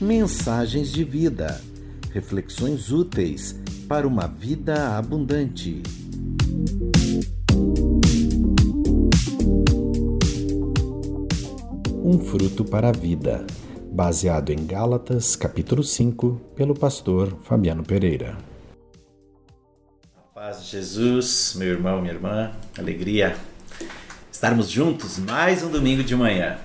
Mensagens de vida. Reflexões úteis para uma vida abundante. Um fruto para a vida, baseado em Gálatas, capítulo 5, pelo pastor Fabiano Pereira. Paz de Jesus, meu irmão, minha irmã, alegria estarmos juntos mais um domingo de manhã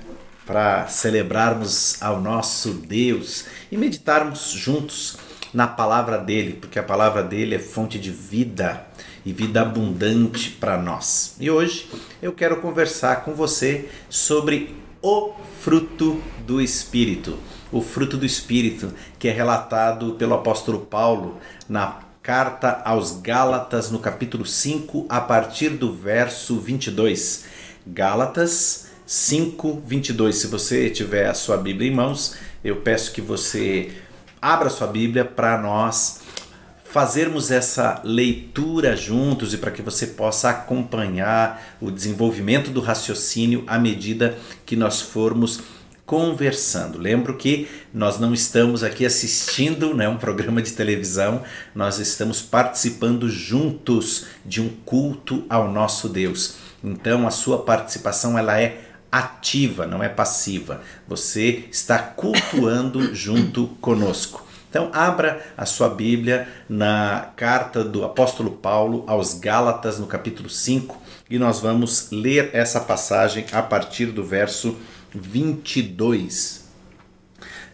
para celebrarmos ao nosso Deus e meditarmos juntos na palavra dele, porque a palavra dele é fonte de vida e vida abundante para nós. E hoje eu quero conversar com você sobre o fruto do Espírito. O fruto do Espírito, que é relatado pelo apóstolo Paulo na carta aos Gálatas, no capítulo 5, a partir do verso 22. Gálatas 5, 22. Se você tiver a sua Bíblia em mãos, eu peço que você abra sua Bíblia para nós fazermos essa leitura juntos e para que você possa acompanhar o desenvolvimento do raciocínio à medida que nós formos conversando. Lembro que nós não estamos aqui assistindo né, um programa de televisão, nós estamos participando juntos de um culto ao nosso Deus. Então a sua participação ela é ativa, não é passiva. Você está cultuando junto conosco. Então, abra a sua Bíblia na carta do apóstolo Paulo aos Gálatas, no capítulo 5, e nós vamos ler essa passagem a partir do verso 22.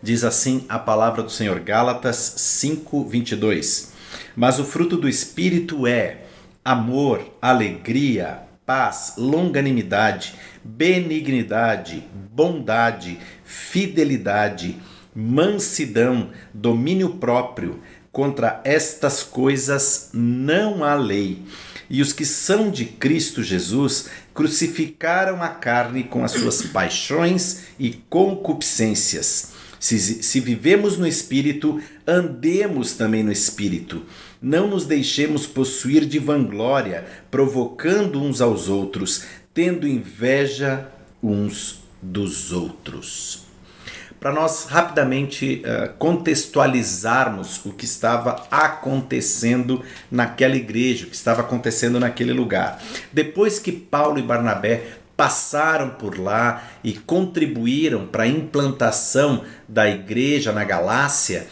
Diz assim a palavra do Senhor, Gálatas 5, 22. Mas o fruto do Espírito é amor, alegria, paz, longanimidade, benignidade, bondade, fidelidade, mansidão, domínio próprio. Contra estas coisas não há lei. E os que são de Cristo Jesus crucificaram a carne com as suas paixões e concupiscências. Se, se vivemos no Espírito, andemos também no Espírito. Não nos deixemos possuir de vanglória, provocando uns aos outros, tendo inveja uns dos outros. Para nós rapidamente uh, contextualizarmos o que estava acontecendo naquela igreja, o que estava acontecendo naquele lugar. Depois que Paulo e Barnabé passaram por lá e contribuíram para a implantação da igreja na Galácia,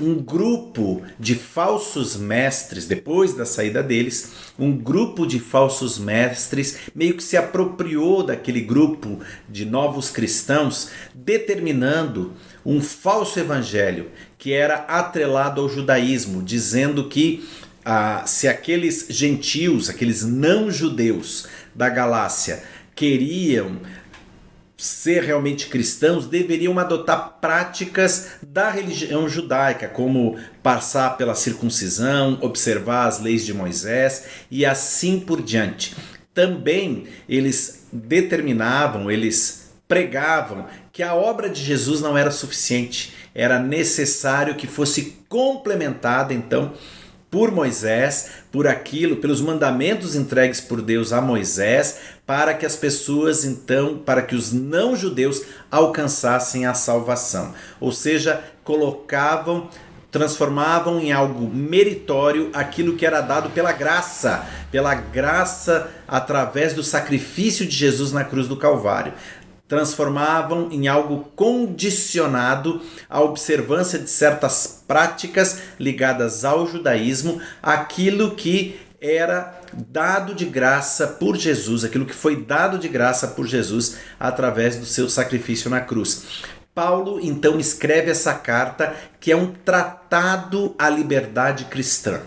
um grupo de falsos mestres, depois da saída deles, um grupo de falsos mestres meio que se apropriou daquele grupo de novos cristãos, determinando um falso evangelho que era atrelado ao judaísmo, dizendo que ah, se aqueles gentios, aqueles não judeus da Galácia, queriam ser realmente cristãos, deveriam adotar práticas da religião judaica, como passar pela circuncisão, observar as leis de Moisés e assim por diante. Também eles determinavam, eles pregavam que a obra de Jesus não era suficiente, era necessário que fosse complementada então por Moisés, por aquilo, pelos mandamentos entregues por Deus a Moisés, para que as pessoas então, para que os não judeus alcançassem a salvação. Ou seja, colocavam transformavam em algo meritório aquilo que era dado pela graça, pela graça através do sacrifício de Jesus na cruz do Calvário transformavam em algo condicionado à observância de certas práticas ligadas ao judaísmo, aquilo que era dado de graça por Jesus, aquilo que foi dado de graça por Jesus através do seu sacrifício na cruz. Paulo então escreve essa carta que é um tratado à liberdade cristã.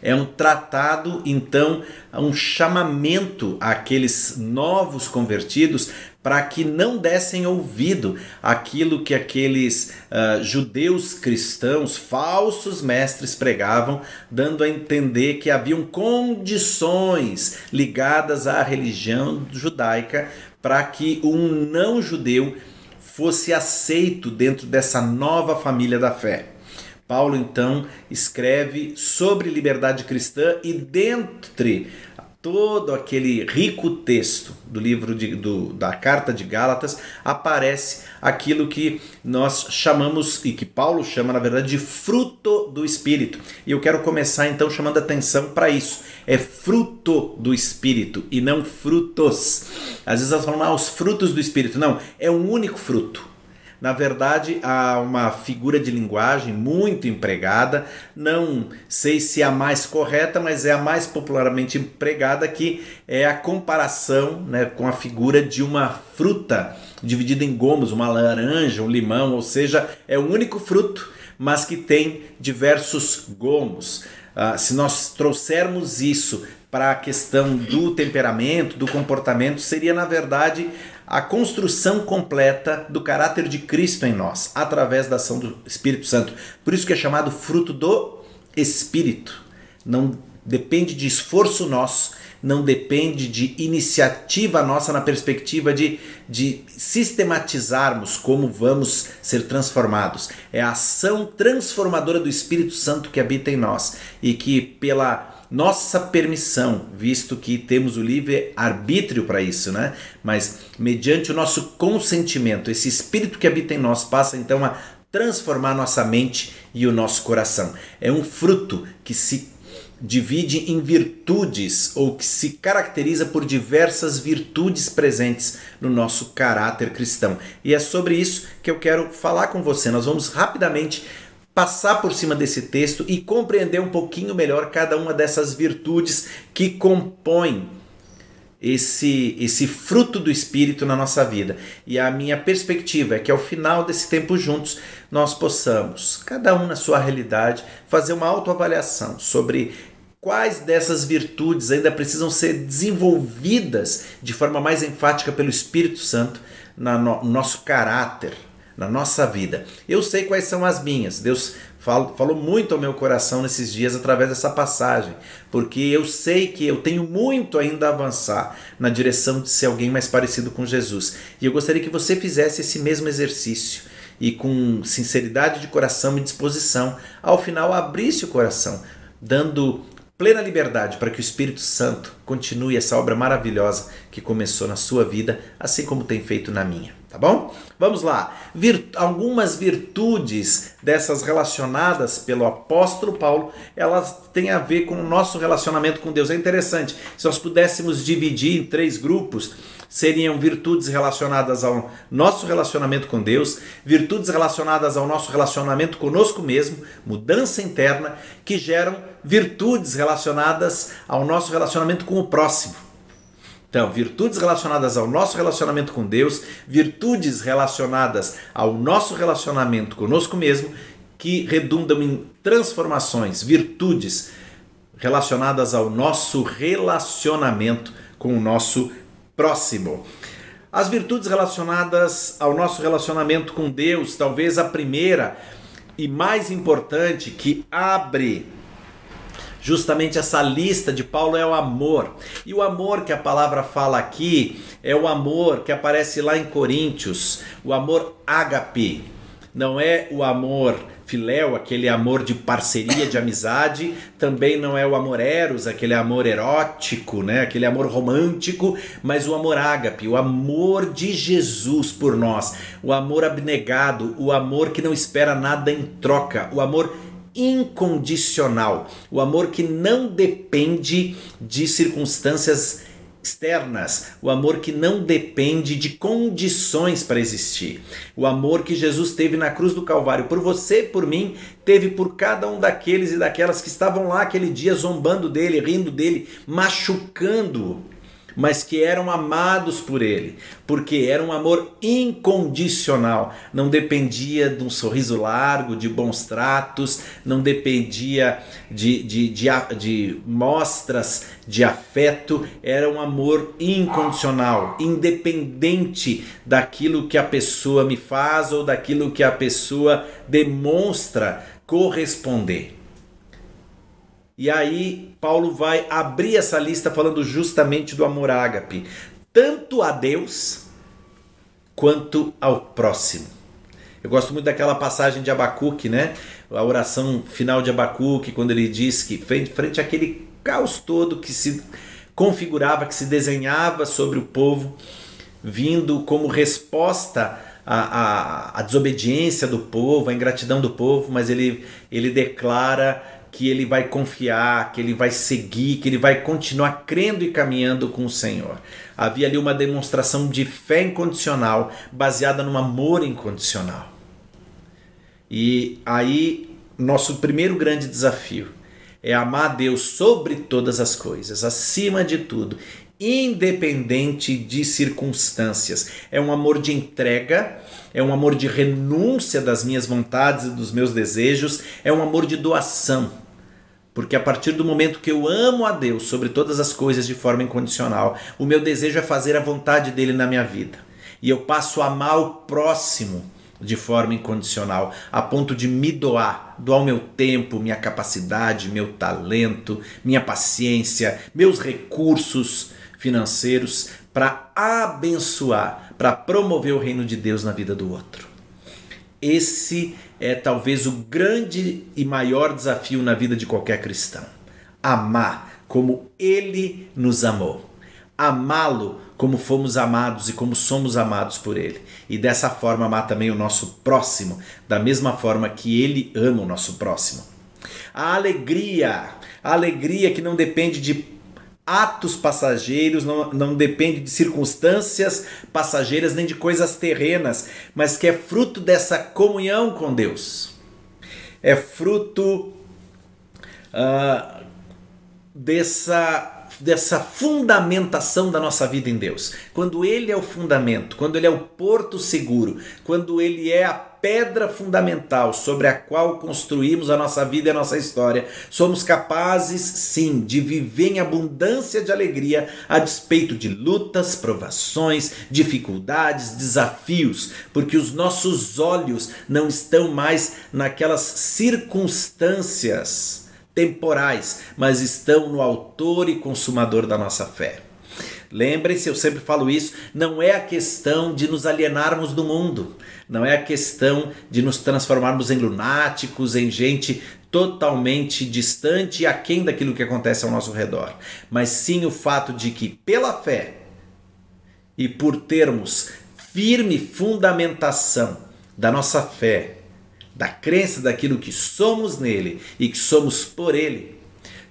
É um tratado, então, um chamamento àqueles novos convertidos para que não dessem ouvido àquilo que aqueles uh, judeus cristãos, falsos mestres, pregavam, dando a entender que haviam condições ligadas à religião judaica para que um não judeu fosse aceito dentro dessa nova família da fé. Paulo então escreve sobre liberdade cristã e dentre todo aquele rico texto do livro de, do, da carta de Gálatas aparece aquilo que nós chamamos e que Paulo chama na verdade de fruto do espírito. E eu quero começar então chamando atenção para isso. É fruto do espírito e não frutos. Às vezes nós falamos ah, os frutos do espírito. Não, é um único fruto. Na verdade, há uma figura de linguagem muito empregada, não sei se é a mais correta, mas é a mais popularmente empregada, que é a comparação né, com a figura de uma fruta dividida em gomos, uma laranja, um limão, ou seja, é um único fruto, mas que tem diversos gomos. Uh, se nós trouxermos isso para a questão do temperamento, do comportamento, seria na verdade a construção completa do caráter de Cristo em nós, através da ação do Espírito Santo. Por isso que é chamado fruto do Espírito. Não depende de esforço nosso, não depende de iniciativa nossa na perspectiva de, de sistematizarmos como vamos ser transformados. É a ação transformadora do Espírito Santo que habita em nós e que, pela nossa permissão, visto que temos o livre arbítrio para isso, né? Mas mediante o nosso consentimento, esse espírito que habita em nós passa então a transformar nossa mente e o nosso coração. É um fruto que se divide em virtudes ou que se caracteriza por diversas virtudes presentes no nosso caráter cristão. E é sobre isso que eu quero falar com você. Nós vamos rapidamente passar por cima desse texto e compreender um pouquinho melhor cada uma dessas virtudes que compõem esse esse fruto do espírito na nossa vida. E a minha perspectiva é que ao final desse tempo juntos nós possamos, cada um na sua realidade, fazer uma autoavaliação sobre quais dessas virtudes ainda precisam ser desenvolvidas de forma mais enfática pelo Espírito Santo no nosso caráter, na nossa vida. Eu sei quais são as minhas. Deus falo, falou muito ao meu coração nesses dias através dessa passagem, porque eu sei que eu tenho muito ainda a avançar na direção de ser alguém mais parecido com Jesus. E eu gostaria que você fizesse esse mesmo exercício e com sinceridade de coração e disposição, ao final abrisse o coração, dando plena liberdade para que o Espírito Santo continue essa obra maravilhosa que começou na sua vida, assim como tem feito na minha. Tá bom? Vamos lá. Vir, algumas virtudes dessas relacionadas pelo apóstolo Paulo, elas têm a ver com o nosso relacionamento com Deus. É interessante. Se nós pudéssemos dividir em três grupos, seriam virtudes relacionadas ao nosso relacionamento com Deus, virtudes relacionadas ao nosso relacionamento conosco mesmo, mudança interna, que geram virtudes relacionadas ao nosso relacionamento com o próximo. Então, virtudes relacionadas ao nosso relacionamento com Deus, virtudes relacionadas ao nosso relacionamento conosco mesmo, que redundam em transformações, virtudes relacionadas ao nosso relacionamento com o nosso próximo. As virtudes relacionadas ao nosso relacionamento com Deus, talvez a primeira e mais importante que abre justamente essa lista de Paulo é o amor. E o amor que a palavra fala aqui é o amor que aparece lá em Coríntios, o amor ágape. Não é o amor filéu, aquele amor de parceria, de amizade, também não é o amor eros, aquele amor erótico, né? aquele amor romântico, mas o amor ágape, o amor de Jesus por nós, o amor abnegado, o amor que não espera nada em troca, o amor incondicional, o amor que não depende de circunstâncias externas, o amor que não depende de condições para existir, o amor que Jesus teve na cruz do Calvário por você, por mim, teve por cada um daqueles e daquelas que estavam lá aquele dia zombando dele, rindo dele, machucando-o mas que eram amados por ele, porque era um amor incondicional, não dependia de um sorriso largo, de bons tratos, não dependia de, de, de, de mostras de afeto, era um amor incondicional, independente daquilo que a pessoa me faz ou daquilo que a pessoa demonstra corresponder. E aí Paulo vai abrir essa lista falando justamente do amor ágape, tanto a Deus quanto ao próximo. Eu gosto muito daquela passagem de Abacuque, né? a oração final de Abacuque, quando ele diz que frente, frente àquele caos todo que se configurava, que se desenhava sobre o povo, vindo como resposta à, à, à desobediência do povo, à ingratidão do povo, mas ele, ele declara que ele vai confiar, que ele vai seguir, que ele vai continuar crendo e caminhando com o Senhor. Havia ali uma demonstração de fé incondicional, baseada no amor incondicional. E aí, nosso primeiro grande desafio é amar a Deus sobre todas as coisas, acima de tudo, independente de circunstâncias. É um amor de entrega, é um amor de renúncia das minhas vontades e dos meus desejos, é um amor de doação. Porque a partir do momento que eu amo a Deus sobre todas as coisas de forma incondicional, o meu desejo é fazer a vontade dele na minha vida. E eu passo a amar o próximo de forma incondicional, a ponto de me doar, doar o meu tempo, minha capacidade, meu talento, minha paciência, meus recursos financeiros para abençoar, para promover o reino de Deus na vida do outro. Esse é talvez o grande e maior desafio na vida de qualquer cristão. Amar como ele nos amou. Amá-lo como fomos amados e como somos amados por Ele. E dessa forma amar também o nosso próximo, da mesma forma que Ele ama o nosso próximo. A alegria, a alegria que não depende de atos passageiros, não, não depende de circunstâncias passageiras nem de coisas terrenas, mas que é fruto dessa comunhão com Deus. É fruto uh, dessa dessa fundamentação da nossa vida em Deus. Quando Ele é o fundamento, quando Ele é o porto seguro, quando Ele é a pedra fundamental sobre a qual construímos a nossa vida e a nossa história, somos capazes sim de viver em abundância de alegria a despeito de lutas, provações, dificuldades, desafios, porque os nossos olhos não estão mais naquelas circunstâncias temporais, mas estão no autor e consumador da nossa fé. Lembrem-se, eu sempre falo isso, não é a questão de nos alienarmos do mundo, não é a questão de nos transformarmos em lunáticos, em gente totalmente distante e aquém daquilo que acontece ao nosso redor, mas sim o fato de que, pela fé e por termos firme fundamentação da nossa fé da crença daquilo que somos nele e que somos por ele,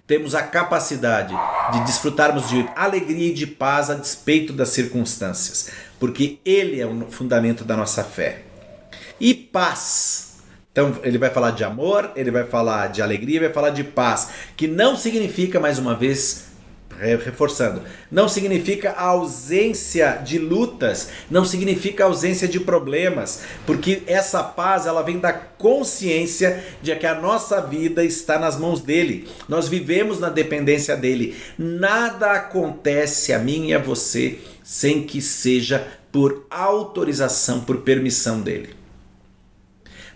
temos a capacidade de desfrutarmos de alegria e de paz a despeito das circunstâncias, porque ele é o fundamento da nossa fé. E paz. Então, ele vai falar de amor, ele vai falar de alegria, vai falar de paz, que não significa, mais uma vez, reforçando, não significa a ausência de lutas, não significa a ausência de problemas, porque essa paz ela vem da consciência de que a nossa vida está nas mãos dele. Nós vivemos na dependência dele. Nada acontece a mim e a você sem que seja por autorização, por permissão dele.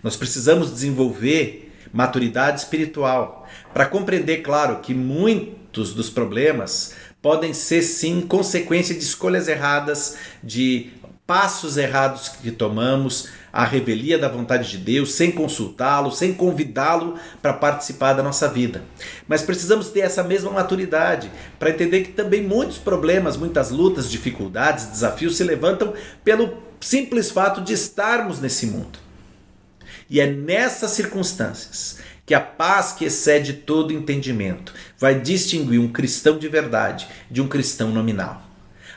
Nós precisamos desenvolver maturidade espiritual para compreender, claro, que muito dos problemas podem ser sim consequência de escolhas erradas, de passos errados que tomamos, a revelia da vontade de Deus, sem consultá-lo, sem convidá-lo para participar da nossa vida. Mas precisamos ter essa mesma maturidade para entender que também muitos problemas, muitas lutas, dificuldades, desafios se levantam pelo simples fato de estarmos nesse mundo. E é nessas circunstâncias que a paz que excede todo entendimento vai distinguir um cristão de verdade de um cristão nominal.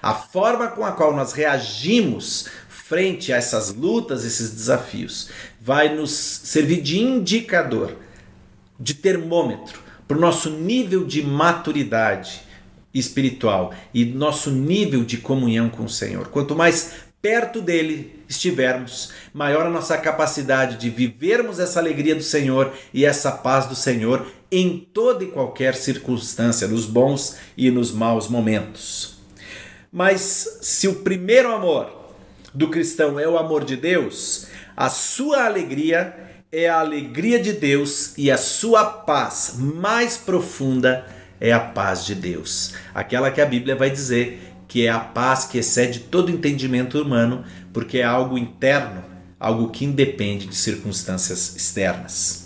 A forma com a qual nós reagimos frente a essas lutas, esses desafios, vai nos servir de indicador, de termômetro para o nosso nível de maturidade espiritual e nosso nível de comunhão com o Senhor. Quanto mais perto dele estivermos, maior a nossa capacidade de vivermos essa alegria do Senhor e essa paz do Senhor em toda e qualquer circunstância, nos bons e nos maus momentos. Mas se o primeiro amor do cristão é o amor de Deus, a sua alegria é a alegria de Deus e a sua paz mais profunda é a paz de Deus. Aquela que a Bíblia vai dizer que é a paz que excede todo entendimento humano, porque é algo interno, algo que independe de circunstâncias externas.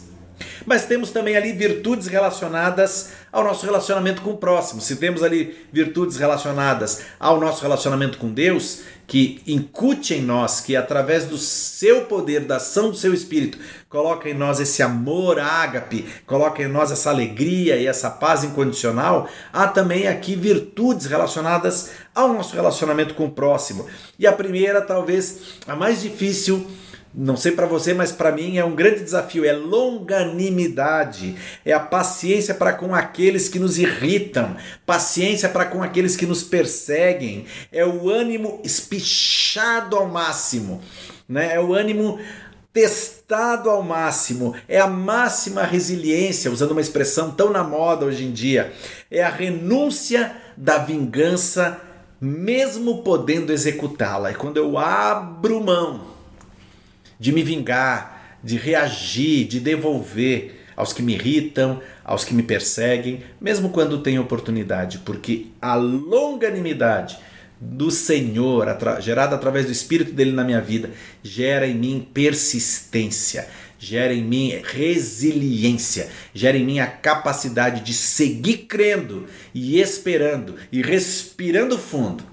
Mas temos também ali virtudes relacionadas ao nosso relacionamento com o próximo. Se temos ali virtudes relacionadas ao nosso relacionamento com Deus, que incute em nós, que através do seu poder, da ação do seu Espírito, coloca em nós esse amor ágape, coloca em nós essa alegria e essa paz incondicional, há também aqui virtudes relacionadas ao nosso relacionamento com o próximo. E a primeira, talvez a mais difícil, não sei para você, mas para mim é um grande desafio, é longanimidade, é a paciência para com aqueles que nos irritam, paciência para com aqueles que nos perseguem, é o ânimo espichado ao máximo, né? É o ânimo testado ao máximo, é a máxima resiliência, usando uma expressão tão na moda hoje em dia, é a renúncia da vingança mesmo podendo executá-la. É quando eu abro mão de me vingar, de reagir, de devolver aos que me irritam, aos que me perseguem, mesmo quando tenho oportunidade, porque a longanimidade do Senhor, gerada através do Espírito dele na minha vida, gera em mim persistência, gera em mim resiliência, gera em mim a capacidade de seguir crendo e esperando e respirando fundo,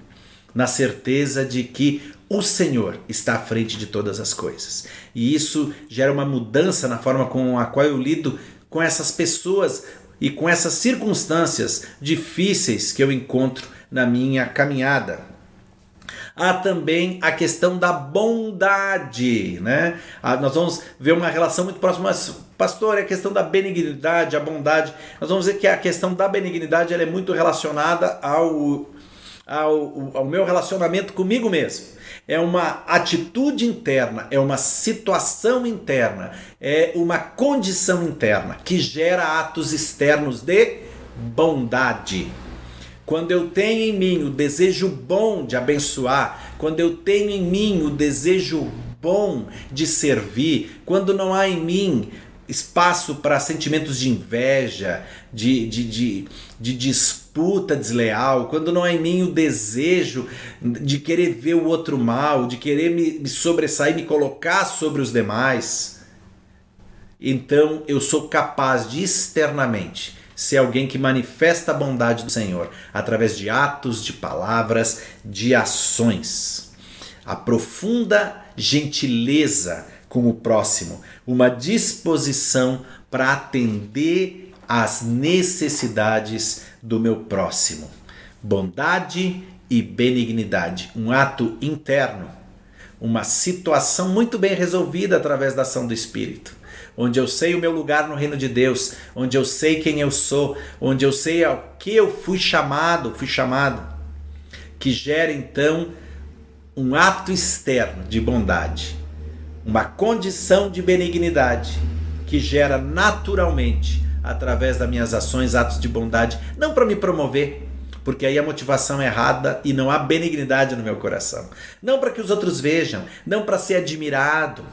na certeza de que o Senhor está à frente de todas as coisas. E isso gera uma mudança na forma com a qual eu lido com essas pessoas e com essas circunstâncias difíceis que eu encontro na minha caminhada. Há também a questão da bondade, né? Ah, nós vamos ver uma relação muito próxima, mas, pastor, é a questão da benignidade, a bondade. Nós vamos ver que a questão da benignidade ela é muito relacionada ao, ao, ao meu relacionamento comigo mesmo é uma atitude interna, é uma situação interna, é uma condição interna que gera atos externos de bondade. Quando eu tenho em mim o desejo bom de abençoar, quando eu tenho em mim o desejo bom de servir, quando não há em mim espaço para sentimentos de inveja, de, de, de, de desleal, quando não há em mim o desejo de querer ver o outro mal, de querer me, me sobressair, me colocar sobre os demais, então eu sou capaz de externamente ser alguém que manifesta a bondade do Senhor através de atos, de palavras, de ações. A profunda gentileza com o próximo, uma disposição para atender às necessidades do meu próximo. Bondade e benignidade, um ato interno, uma situação muito bem resolvida através da ação do Espírito. Onde eu sei o meu lugar no reino de Deus, onde eu sei quem eu sou, onde eu sei ao que eu fui chamado, fui chamado, que gera então um ato externo de bondade uma condição de benignidade que gera naturalmente, através das minhas ações, atos de bondade, não para me promover, porque aí a motivação é errada e não há benignidade no meu coração. Não para que os outros vejam, não para ser admirado,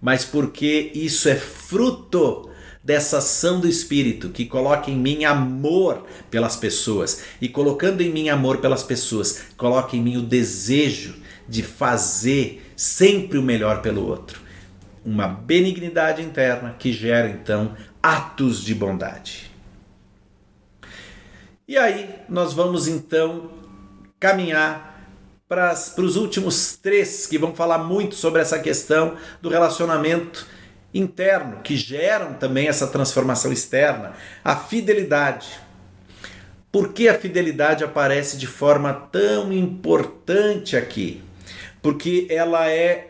mas porque isso é fruto dessa ação do Espírito que coloca em mim amor pelas pessoas e colocando em mim amor pelas pessoas, coloca em mim o desejo de fazer sempre o melhor pelo outro. Uma benignidade interna que gera então atos de bondade. E aí nós vamos então caminhar para os últimos três que vão falar muito sobre essa questão do relacionamento interno, que geram também essa transformação externa, a fidelidade. Por que a fidelidade aparece de forma tão importante aqui? porque ela é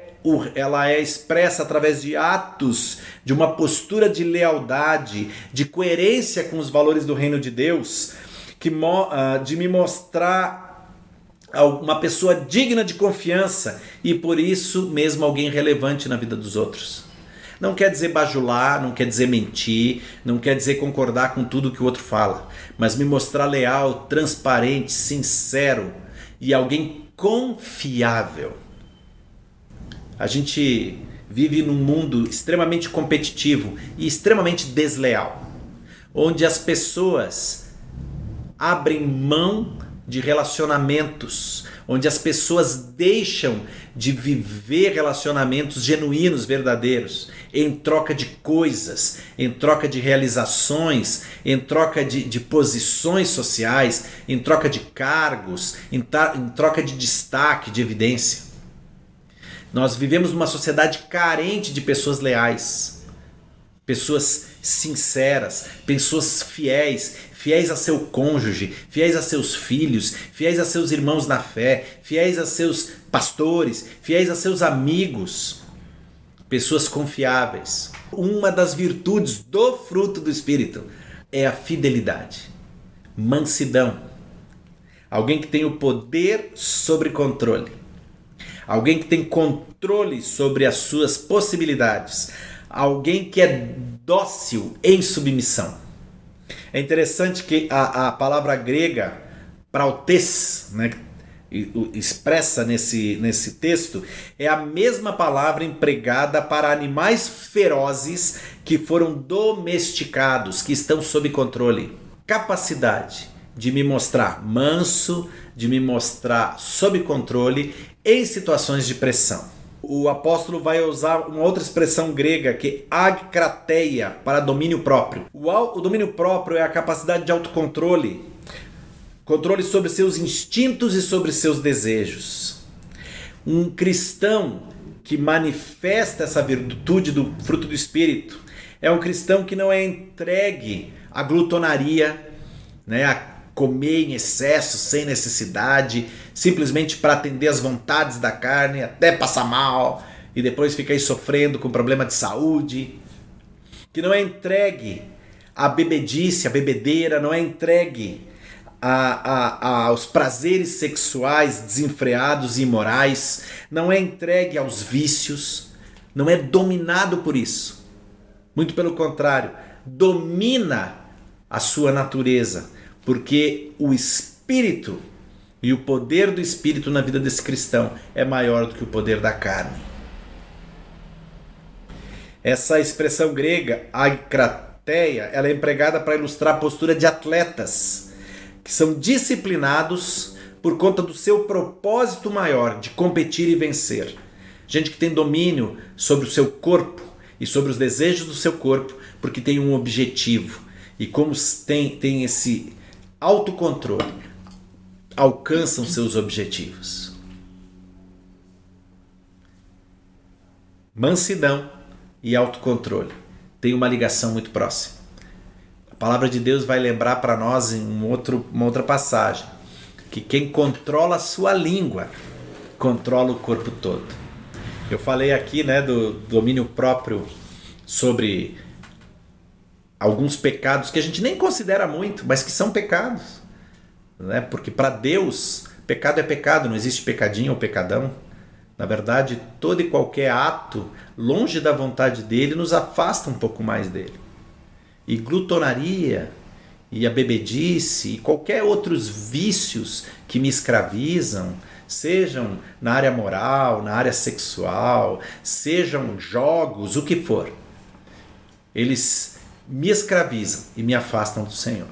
ela é expressa através de atos, de uma postura de lealdade, de coerência com os valores do reino de Deus, que ah, de me mostrar uma pessoa digna de confiança e por isso mesmo alguém relevante na vida dos outros. Não quer dizer bajular, não quer dizer mentir, não quer dizer concordar com tudo que o outro fala, mas me mostrar leal, transparente, sincero e alguém confiável. A gente vive num mundo extremamente competitivo e extremamente desleal, onde as pessoas abrem mão de relacionamentos, onde as pessoas deixam de viver relacionamentos genuínos, verdadeiros, em troca de coisas, em troca de realizações, em troca de, de posições sociais, em troca de cargos, em, em troca de destaque, de evidência. Nós vivemos numa sociedade carente de pessoas leais, pessoas sinceras, pessoas fiéis, fiéis a seu cônjuge, fiéis a seus filhos, fiéis a seus irmãos na fé, fiéis a seus pastores, fiéis a seus amigos, pessoas confiáveis. Uma das virtudes do fruto do Espírito é a fidelidade, mansidão. Alguém que tem o poder sobre controle. Alguém que tem controle sobre as suas possibilidades. Alguém que é dócil em submissão. É interessante que a, a palavra grega prautes, né, expressa nesse, nesse texto, é a mesma palavra empregada para animais ferozes que foram domesticados, que estão sob controle. Capacidade de me mostrar manso, de me mostrar sob controle em situações de pressão o apóstolo vai usar uma outra expressão grega que é agkrateia para domínio próprio. O, domínio próprio é a capacidade de autocontrole, controle sobre seus instintos e sobre seus desejos. Um cristão que manifesta essa virtude do fruto do espírito é um cristão que não é entregue à glutonaria, né, a comer em excesso, sem necessidade, simplesmente para atender às vontades da carne, até passar mal e depois ficar aí sofrendo com problema de saúde. Que não é entregue à bebedice, à bebedeira, não é entregue a, a, aos prazeres sexuais desenfreados e imorais, não é entregue aos vícios, não é dominado por isso. Muito pelo contrário, domina a sua natureza porque o espírito e o poder do espírito na vida desse cristão é maior do que o poder da carne. Essa expressão grega, akrateia, ela é empregada para ilustrar a postura de atletas que são disciplinados por conta do seu propósito maior de competir e vencer. Gente que tem domínio sobre o seu corpo e sobre os desejos do seu corpo, porque tem um objetivo. E como tem, tem esse autocontrole, alcançam seus objetivos. Mansidão e autocontrole têm uma ligação muito próxima. A palavra de Deus vai lembrar para nós em um outro, uma outra passagem que quem controla a sua língua controla o corpo todo. Eu falei aqui né, do domínio próprio sobre alguns pecados que a gente nem considera muito, mas que são pecados. Né? Porque para Deus, pecado é pecado, não existe pecadinho ou pecadão. Na verdade, todo e qualquer ato longe da vontade dele nos afasta um pouco mais dele. E glutonaria, e a bebedice, e qualquer outros vícios que me escravizam, sejam na área moral, na área sexual, sejam jogos, o que for. Eles me escravizam e me afastam do Senhor.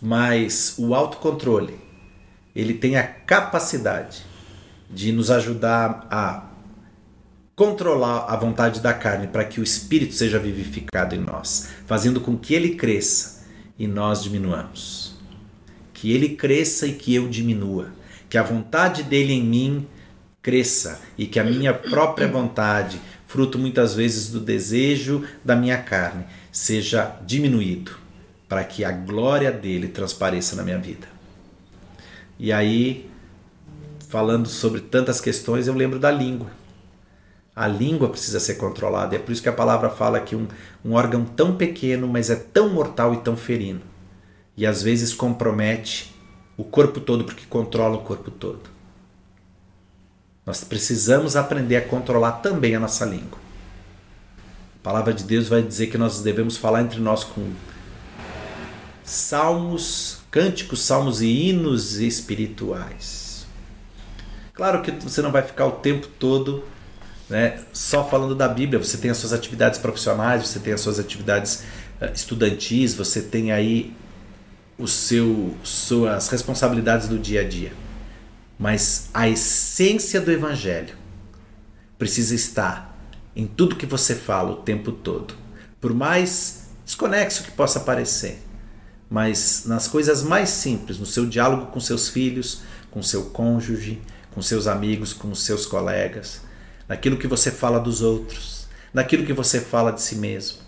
Mas o autocontrole, ele tem a capacidade de nos ajudar a controlar a vontade da carne para que o espírito seja vivificado em nós, fazendo com que ele cresça e nós diminuamos. Que ele cresça e que eu diminua, que a vontade dele em mim cresça e que a minha própria vontade fruto muitas vezes do desejo da minha carne, seja diminuído, para que a glória dele transpareça na minha vida. E aí, falando sobre tantas questões, eu lembro da língua. A língua precisa ser controlada, é por isso que a palavra fala que um, um órgão tão pequeno, mas é tão mortal e tão ferino. E às vezes compromete o corpo todo, porque controla o corpo todo. Nós precisamos aprender a controlar também a nossa língua. A palavra de Deus vai dizer que nós devemos falar entre nós com salmos, cânticos, salmos e hinos espirituais. Claro que você não vai ficar o tempo todo né, só falando da Bíblia, você tem as suas atividades profissionais, você tem as suas atividades eh, estudantis, você tem aí o seu suas responsabilidades do dia a dia. Mas a essência do evangelho precisa estar em tudo que você fala o tempo todo. Por mais desconexo que possa parecer, mas nas coisas mais simples, no seu diálogo com seus filhos, com seu cônjuge, com seus amigos, com seus colegas, naquilo que você fala dos outros, naquilo que você fala de si mesmo.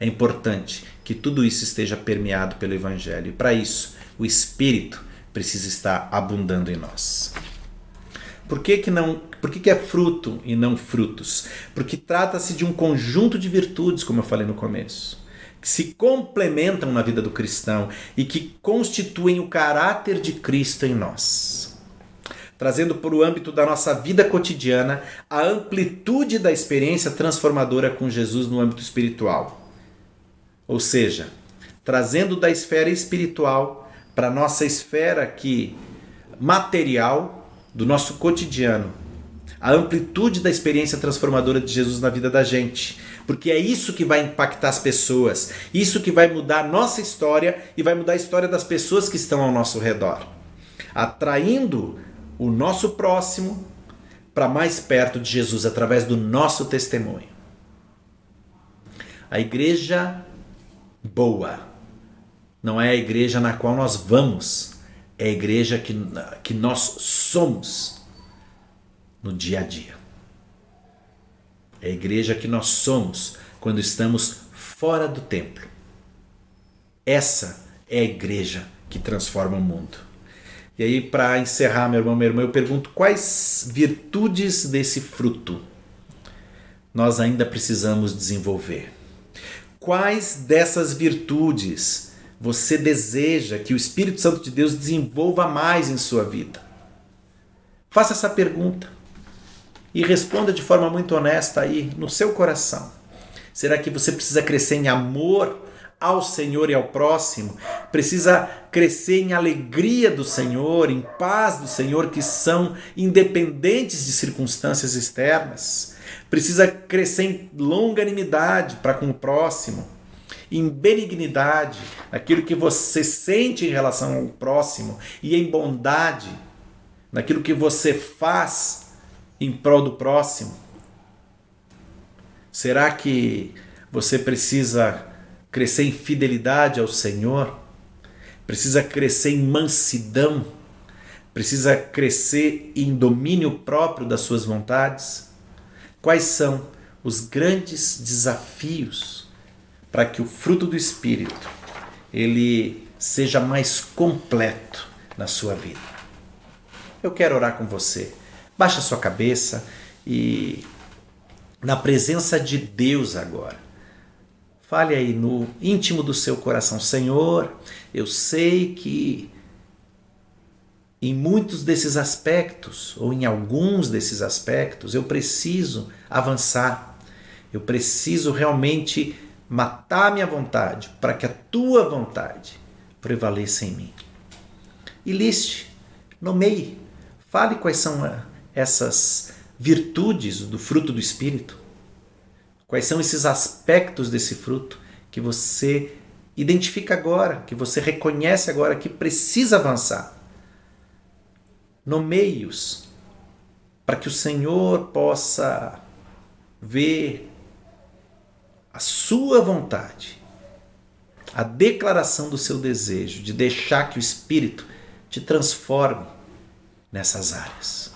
É importante que tudo isso esteja permeado pelo Evangelho e, para isso, o Espírito precisa estar abundando em nós. Por que, que não? Por que, que é fruto e não frutos? Porque trata-se de um conjunto de virtudes, como eu falei no começo, que se complementam na vida do cristão e que constituem o caráter de Cristo em nós. Trazendo para o âmbito da nossa vida cotidiana a amplitude da experiência transformadora com Jesus no âmbito espiritual. Ou seja, trazendo da esfera espiritual para nossa esfera aqui material do nosso cotidiano, a amplitude da experiência transformadora de Jesus na vida da gente, porque é isso que vai impactar as pessoas, isso que vai mudar a nossa história e vai mudar a história das pessoas que estão ao nosso redor, atraindo o nosso próximo para mais perto de Jesus através do nosso testemunho. A igreja boa não é a igreja na qual nós vamos, é a igreja que, que nós somos no dia a dia. É a igreja que nós somos quando estamos fora do templo. Essa é a igreja que transforma o mundo. E aí, para encerrar, meu irmão, minha irmã, eu pergunto quais virtudes desse fruto nós ainda precisamos desenvolver. Quais dessas virtudes você deseja que o Espírito Santo de Deus desenvolva mais em sua vida? Faça essa pergunta e responda de forma muito honesta aí no seu coração. Será que você precisa crescer em amor ao Senhor e ao próximo? Precisa crescer em alegria do Senhor, em paz do Senhor, que são independentes de circunstâncias externas? Precisa crescer em longanimidade para com o próximo? Em benignidade, naquilo que você sente em relação ao próximo, e em bondade, naquilo que você faz em prol do próximo? Será que você precisa crescer em fidelidade ao Senhor? Precisa crescer em mansidão? Precisa crescer em domínio próprio das suas vontades? Quais são os grandes desafios para que o fruto do Espírito ele seja mais completo na sua vida? Eu quero orar com você. Baixa sua cabeça e na presença de Deus agora. Fale aí no íntimo do seu coração, Senhor, eu sei que em muitos desses aspectos, ou em alguns desses aspectos, eu preciso avançar. Eu preciso realmente matar minha vontade para que a tua vontade prevaleça em mim. E liste, nomeie, fale quais são essas virtudes do fruto do Espírito? Quais são esses aspectos desse fruto que você identifica agora, que você reconhece agora que precisa avançar? Nomeie-os para que o Senhor possa ver a sua vontade, a declaração do seu desejo de deixar que o Espírito te transforme nessas áreas.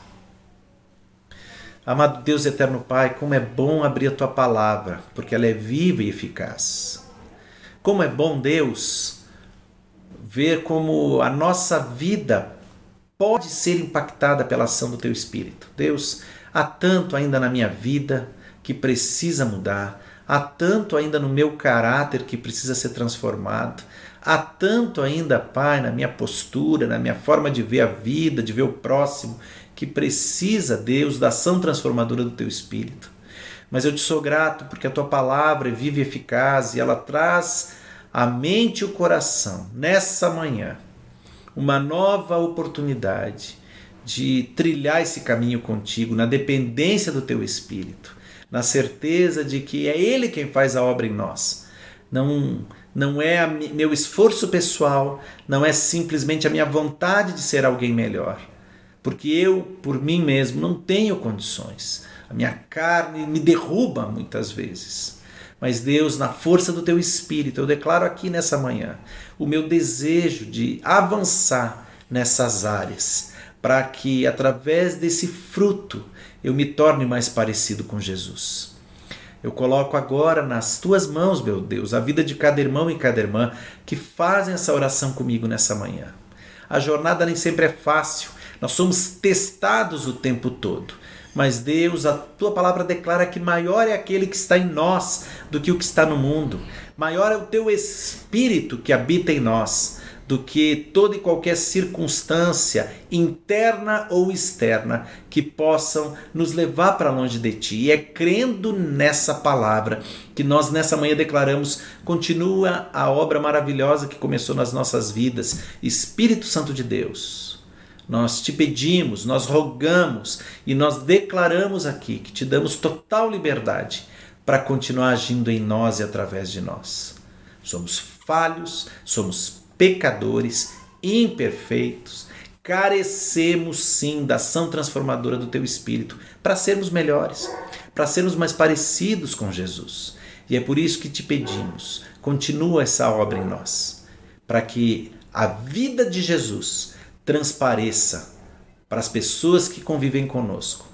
Amado Deus eterno Pai, como é bom abrir a tua palavra, porque ela é viva e eficaz. Como é bom, Deus, ver como a nossa vida pode ser impactada pela ação do teu Espírito. Deus, há tanto ainda na minha vida que precisa mudar, há tanto ainda no meu caráter que precisa ser transformado, há tanto ainda, Pai, na minha postura, na minha forma de ver a vida, de ver o próximo, que precisa, Deus, da ação transformadora do teu Espírito. Mas eu te sou grato porque a tua palavra é viva e eficaz e ela traz à mente e o coração, nessa manhã, uma nova oportunidade de trilhar esse caminho contigo, na dependência do teu Espírito, na certeza de que é Ele quem faz a obra em nós. Não não é meu esforço pessoal, não é simplesmente a minha vontade de ser alguém melhor. Porque eu, por mim mesmo, não tenho condições. A minha carne me derruba muitas vezes. Mas Deus, na força do teu espírito, eu declaro aqui nessa manhã o meu desejo de avançar nessas áreas, para que através desse fruto eu me torne mais parecido com Jesus. Eu coloco agora nas tuas mãos, meu Deus, a vida de cada irmão e cada irmã que fazem essa oração comigo nessa manhã. A jornada nem sempre é fácil, nós somos testados o tempo todo. Mas Deus, a tua palavra declara que maior é aquele que está em nós do que o que está no mundo. Maior é o teu espírito que habita em nós do que toda e qualquer circunstância interna ou externa que possam nos levar para longe de ti. E é crendo nessa palavra que nós nessa manhã declaramos: continua a obra maravilhosa que começou nas nossas vidas, Espírito Santo de Deus. Nós te pedimos, nós rogamos e nós declaramos aqui que te damos total liberdade para continuar agindo em nós e através de nós. Somos falhos, somos pecadores, imperfeitos, carecemos sim da ação transformadora do teu espírito para sermos melhores, para sermos mais parecidos com Jesus. E é por isso que te pedimos, continua essa obra em nós, para que a vida de Jesus transpareça para as pessoas que convivem conosco,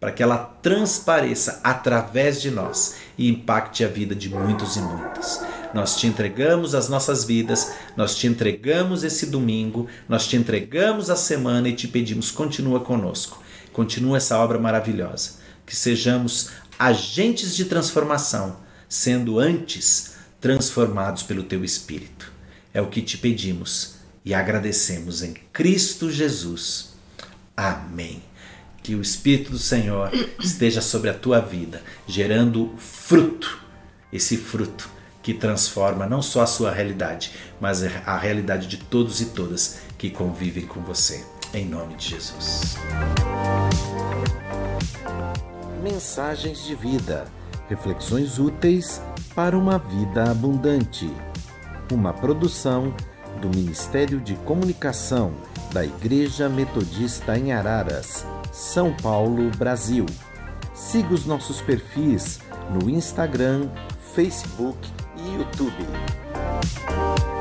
para que ela transpareça através de nós e impacte a vida de muitos e muitas. Nós te entregamos as nossas vidas, nós te entregamos esse domingo, nós te entregamos a semana e te pedimos, continua conosco, continua essa obra maravilhosa. Que sejamos agentes de transformação, sendo antes transformados pelo teu Espírito. É o que te pedimos e agradecemos em Cristo Jesus. Amém. Que o Espírito do Senhor esteja sobre a tua vida, gerando fruto, esse fruto que transforma não só a sua realidade, mas a realidade de todos e todas que convivem com você. Em nome de Jesus. Mensagens de vida. Reflexões úteis para uma vida abundante. Uma produção do Ministério de Comunicação da Igreja Metodista em Araras, São Paulo, Brasil. Siga os nossos perfis no Instagram, Facebook YouTube.